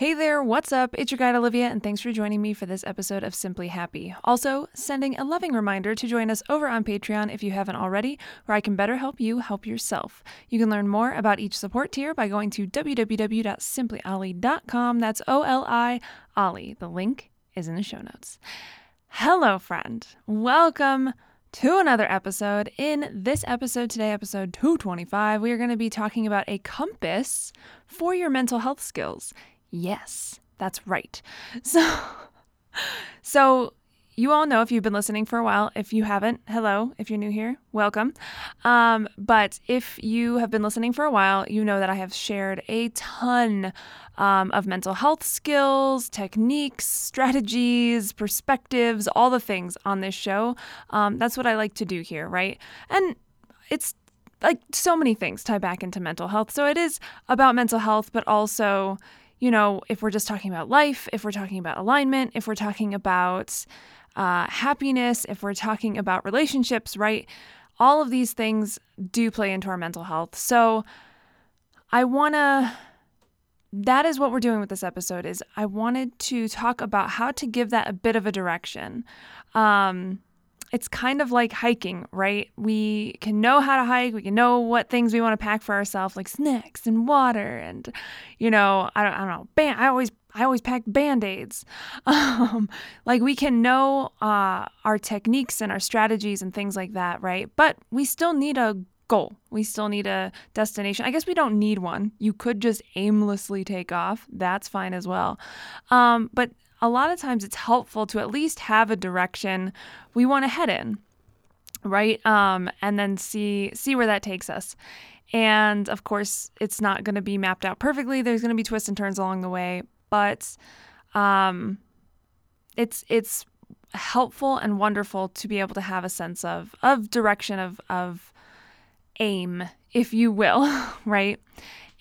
Hey there, what's up? It's your guide Olivia, and thanks for joining me for this episode of Simply Happy. Also, sending a loving reminder to join us over on Patreon if you haven't already, where I can better help you help yourself. You can learn more about each support tier by going to www.simplyolly.com. That's O L I Ollie. The link is in the show notes. Hello, friend. Welcome to another episode. In this episode today, episode 225, we are going to be talking about a compass for your mental health skills. Yes, that's right. So, so you all know if you've been listening for a while. If you haven't, hello. If you're new here, welcome. Um, but if you have been listening for a while, you know that I have shared a ton um, of mental health skills, techniques, strategies, perspectives, all the things on this show. Um, that's what I like to do here, right? And it's like so many things tie back into mental health. So it is about mental health, but also you know, if we're just talking about life, if we're talking about alignment, if we're talking about uh, happiness, if we're talking about relationships, right? All of these things do play into our mental health. So I want to that is what we're doing with this episode is I wanted to talk about how to give that a bit of a direction. Um, it's kind of like hiking, right? We can know how to hike, we can know what things we want to pack for ourselves, like snacks and water, and you know, I don't, I don't know. I always, I always pack band aids. Um, like we can know uh, our techniques and our strategies and things like that, right? But we still need a goal. We still need a destination. I guess we don't need one. You could just aimlessly take off. That's fine as well. Um, but a lot of times it's helpful to at least have a direction we want to head in, right? Um, and then see see where that takes us. And of course, it's not going to be mapped out perfectly. There's going to be twists and turns along the way, but um, it's it's helpful and wonderful to be able to have a sense of of direction of of aim, if you will, right?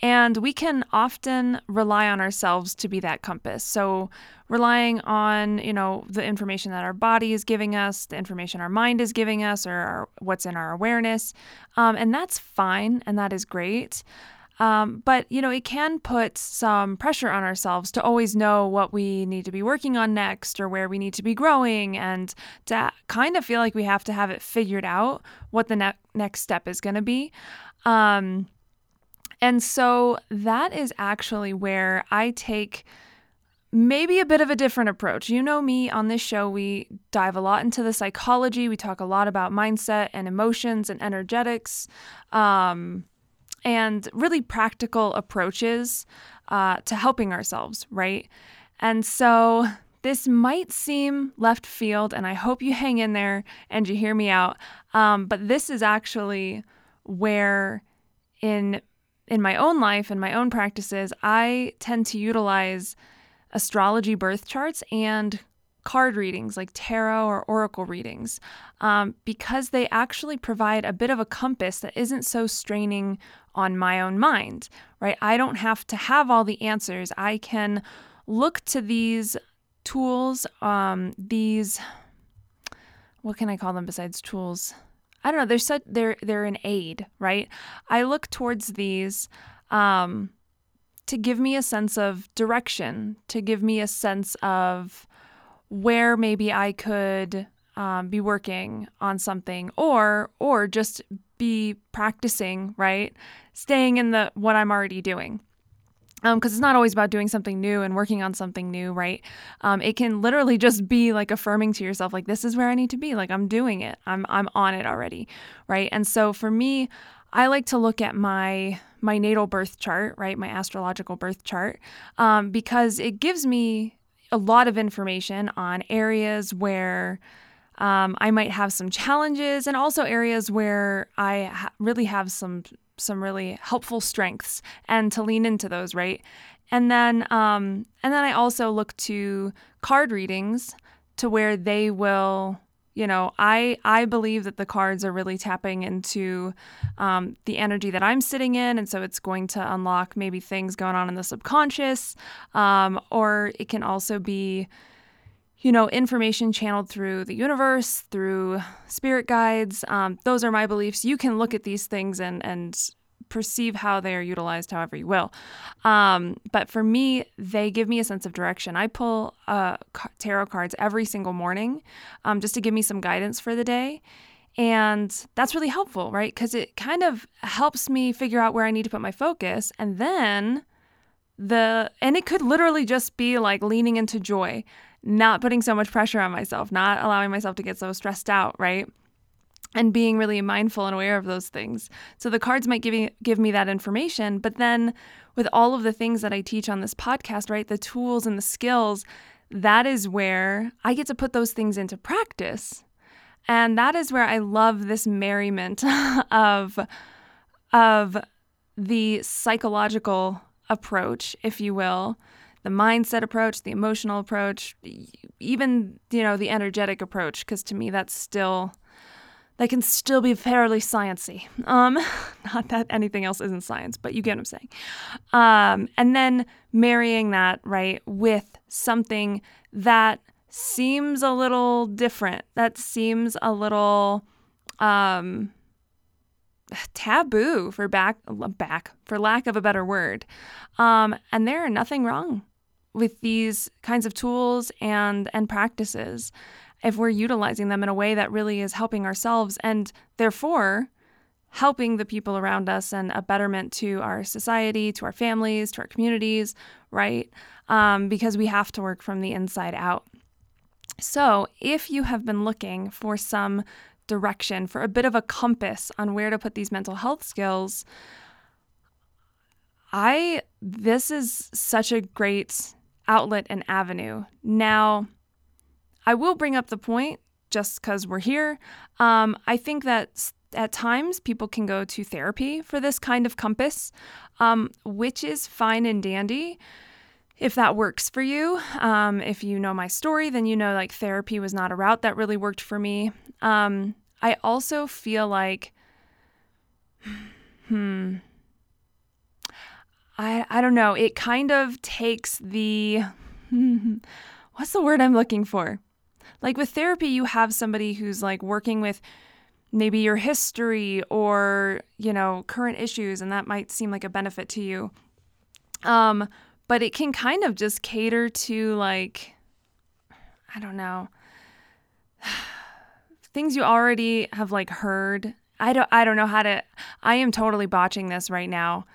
And we can often rely on ourselves to be that compass. So, relying on, you know, the information that our body is giving us, the information our mind is giving us, or our, what's in our awareness. Um, and that's fine and that is great. Um, but, you know, it can put some pressure on ourselves to always know what we need to be working on next or where we need to be growing and to kind of feel like we have to have it figured out what the ne- next step is going to be. Um, and so that is actually where I take maybe a bit of a different approach. You know me on this show, we dive a lot into the psychology, we talk a lot about mindset and emotions and energetics. Um, and really practical approaches uh, to helping ourselves, right? And so this might seem left field, and I hope you hang in there and you hear me out. Um, but this is actually where, in in my own life and my own practices, I tend to utilize astrology birth charts and card readings like tarot or oracle readings um, because they actually provide a bit of a compass that isn't so straining on my own mind, right? I don't have to have all the answers. I can look to these tools, um, these, what can I call them besides tools? I don't know. They're such they're they're an aid, right? I look towards these um, to give me a sense of direction, to give me a sense of where maybe I could um, be working on something, or or just be practicing, right? Staying in the what I'm already doing because um, it's not always about doing something new and working on something new, right? Um, it can literally just be like affirming to yourself, like this is where I need to be, like I'm doing it, I'm I'm on it already, right? And so for me, I like to look at my my natal birth chart, right, my astrological birth chart, um, because it gives me a lot of information on areas where um, I might have some challenges and also areas where I ha- really have some some really helpful strengths and to lean into those, right? And then um, and then I also look to card readings to where they will you know i i believe that the cards are really tapping into um, the energy that i'm sitting in and so it's going to unlock maybe things going on in the subconscious um, or it can also be you know information channeled through the universe through spirit guides um, those are my beliefs you can look at these things and and perceive how they are utilized however you will. Um, but for me, they give me a sense of direction. I pull uh, tarot cards every single morning um, just to give me some guidance for the day. And that's really helpful, right? Because it kind of helps me figure out where I need to put my focus. And then the, and it could literally just be like leaning into joy, not putting so much pressure on myself, not allowing myself to get so stressed out, right? and being really mindful and aware of those things. So the cards might give me, give me that information, but then with all of the things that I teach on this podcast, right, the tools and the skills, that is where I get to put those things into practice. And that is where I love this merriment of of the psychological approach, if you will, the mindset approach, the emotional approach, even, you know, the energetic approach because to me that's still that can still be fairly sciency. Um, not that anything else isn't science, but you get what I'm saying. Um, and then marrying that right with something that seems a little different, that seems a little um, taboo for back back for lack of a better word. Um, and there are nothing wrong with these kinds of tools and and practices if we're utilizing them in a way that really is helping ourselves and therefore helping the people around us and a betterment to our society, to our families, to our communities, right? Um, because we have to work from the inside out. So, if you have been looking for some direction, for a bit of a compass on where to put these mental health skills, I this is such a great outlet and avenue. Now, I will bring up the point just because we're here. Um, I think that at times people can go to therapy for this kind of compass, um, which is fine and dandy. If that works for you, um, if you know my story, then you know like therapy was not a route that really worked for me. Um, I also feel like, hmm, I I don't know. It kind of takes the what's the word I'm looking for? Like with therapy, you have somebody who's like working with maybe your history or, you know, current issues, and that might seem like a benefit to you. Um, but it can kind of just cater to like, I don't know, things you already have like heard. I don't I don't know how to I am totally botching this right now.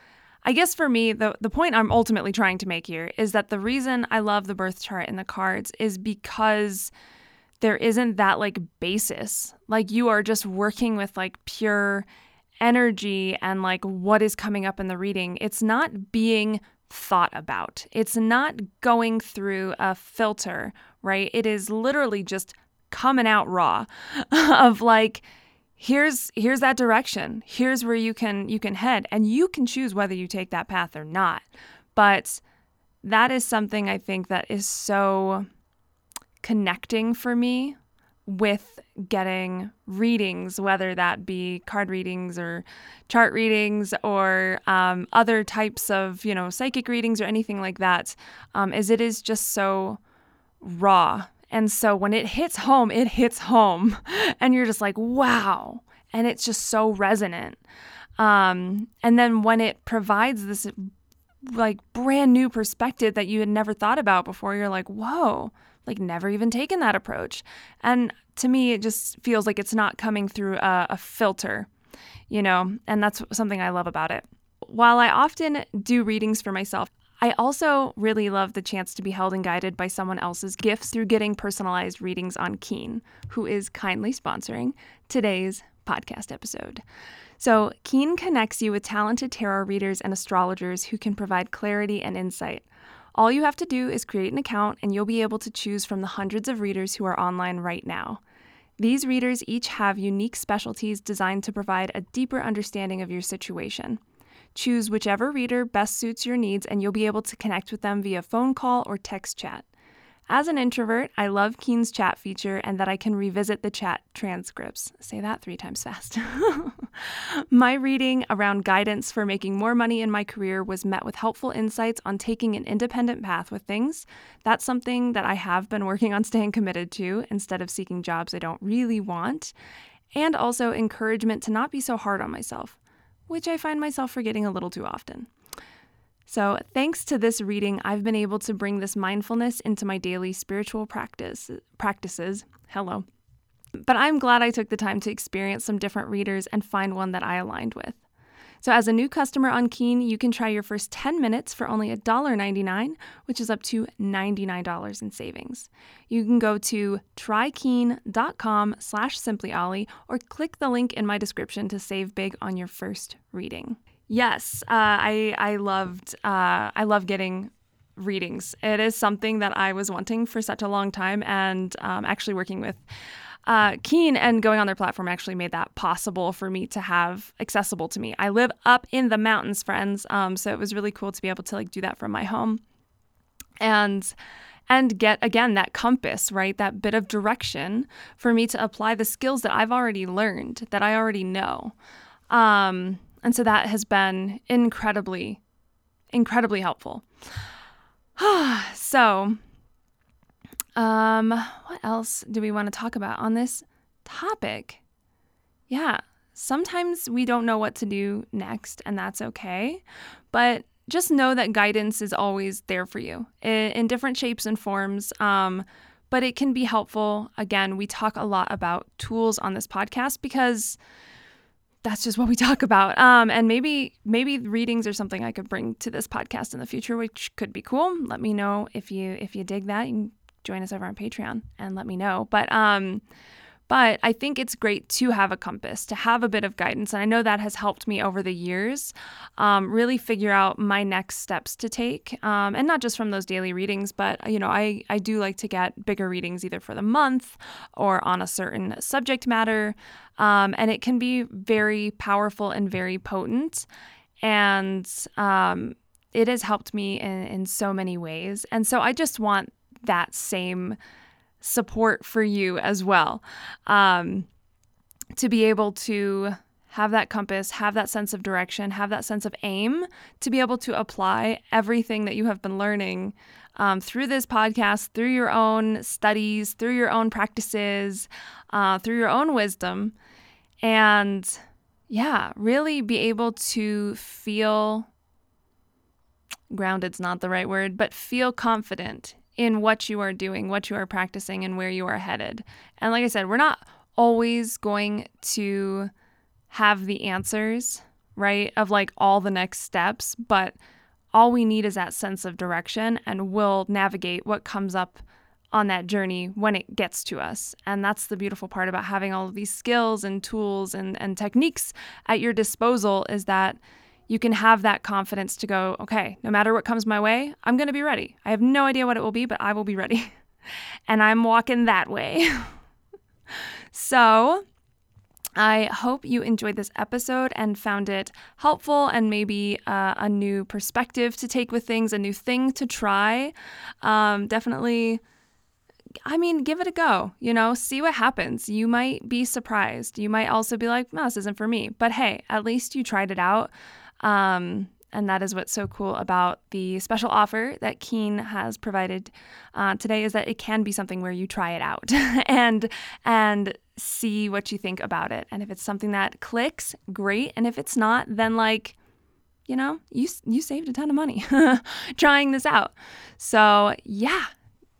I guess for me, the, the point I'm ultimately trying to make here is that the reason I love the birth chart and the cards is because there isn't that like basis. Like you are just working with like pure energy and like what is coming up in the reading. It's not being thought about, it's not going through a filter, right? It is literally just coming out raw of like, here's here's that direction. Here's where you can you can head. And you can choose whether you take that path or not. But that is something i think that is so connecting for me with getting readings, whether that be card readings or chart readings or um, other types of, you know, psychic readings or anything like that, um, is it is just so raw. And so when it hits home, it hits home. And you're just like, wow. And it's just so resonant. Um, and then when it provides this like brand new perspective that you had never thought about before, you're like, whoa, like never even taken that approach. And to me, it just feels like it's not coming through a, a filter, you know, and that's something I love about it. While I often do readings for myself, I also really love the chance to be held and guided by someone else's gifts through getting personalized readings on Keen, who is kindly sponsoring today's podcast episode. So, Keen connects you with talented tarot readers and astrologers who can provide clarity and insight All you have to do is create an account, and you'll be able to choose from the hundreds of readers who are online right now. These readers each have unique specialties designed to provide a deeper understanding of your situation. Choose whichever reader best suits your needs, and you'll be able to connect with them via phone call or text chat. As an introvert, I love Keen's chat feature and that I can revisit the chat transcripts. Say that three times fast. my reading around guidance for making more money in my career was met with helpful insights on taking an independent path with things. That's something that I have been working on staying committed to instead of seeking jobs I don't really want. And also encouragement to not be so hard on myself, which I find myself forgetting a little too often. So, thanks to this reading, I've been able to bring this mindfulness into my daily spiritual practice practices. Hello. But I'm glad I took the time to experience some different readers and find one that I aligned with. So, as a new customer on Keen, you can try your first 10 minutes for only $1.99, which is up to $99 in savings. You can go to trykeen.com slash simplyolly or click the link in my description to save big on your first reading. Yes, uh, I I loved uh, I love getting readings. It is something that I was wanting for such a long time, and um, actually working with uh, Keen and going on their platform actually made that possible for me to have accessible to me. I live up in the mountains, friends, um, so it was really cool to be able to like do that from my home, and and get again that compass, right? That bit of direction for me to apply the skills that I've already learned, that I already know. Um, and so that has been incredibly, incredibly helpful. so, um, what else do we want to talk about on this topic? Yeah, sometimes we don't know what to do next, and that's okay. But just know that guidance is always there for you in, different shapes and forms. Um, but it can be helpful. Again, we talk a lot about tools on this podcast because that's just what we talk about. Um, and maybe maybe readings are something I could bring to this podcast in the future, which could be cool. Let me know if you if you dig that. You join us over on Patreon and let me know. But um, but I think it's great to have a compass, to have a bit of guidance. And I know that has helped me over the years um, really figure out my next steps to take. Um, and not just from those daily readings, but, you know, I, I do like to get bigger readings either for the month or on a certain subject matter. Um, and it can be very powerful and very potent. And um, it has helped me in, in so many ways. And so I just want that same support for you as well. Um, to be able to have that compass, have that sense of direction, have that sense of aim, to be able to apply everything that you have been learning um, through this podcast, through your own studies, through your own practices, uh, through your own wisdom. And yeah, really be able to feel grounded's not the right word, but feel confident in what you are doing, what you are practicing, and where you are headed. And like I said, we're not always going to have the answers, right, of like all the next steps, but all we need is that sense of direction, and we'll navigate what comes up on that journey when it gets to us. And that's the beautiful part about having all of these skills and tools and, and techniques at your disposal is that you can have that confidence to go, okay, no matter what comes my way, I'm going to be ready. I have no idea what it will be, but I will be ready. and I'm walking that way. so, I hope you enjoyed this episode and found it helpful and maybe uh, a new perspective to take with things, a new thing to try. Um, definitely. I mean, give it a go, you know, see what happens. You might be surprised. You might also be like, no, this isn't for me. But hey, at least you tried it out. Um, and that is what's so cool about the special offer that Keen has provided uh, today is that it can be something where you try it out and and see what you think about it. And if it's something that clicks, great. And if it's not, then like you know, you you saved a ton of money trying this out. So, yeah,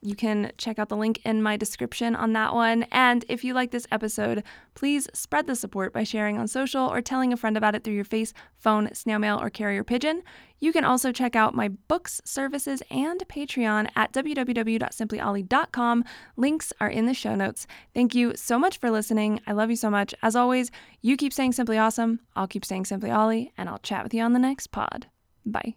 you can check out the link in my description on that one. And if you like this episode, please spread the support by sharing on social or telling a friend about it through your face, phone, snail mail, or carrier pigeon. You can also check out my books, services, and Patreon at www.simplyolly.com. Links are in the show notes. Thank you so much for listening. I love you so much. As always, you keep saying simply awesome. I'll keep saying simply Ollie, and I'll chat with you on the next pod. Bye.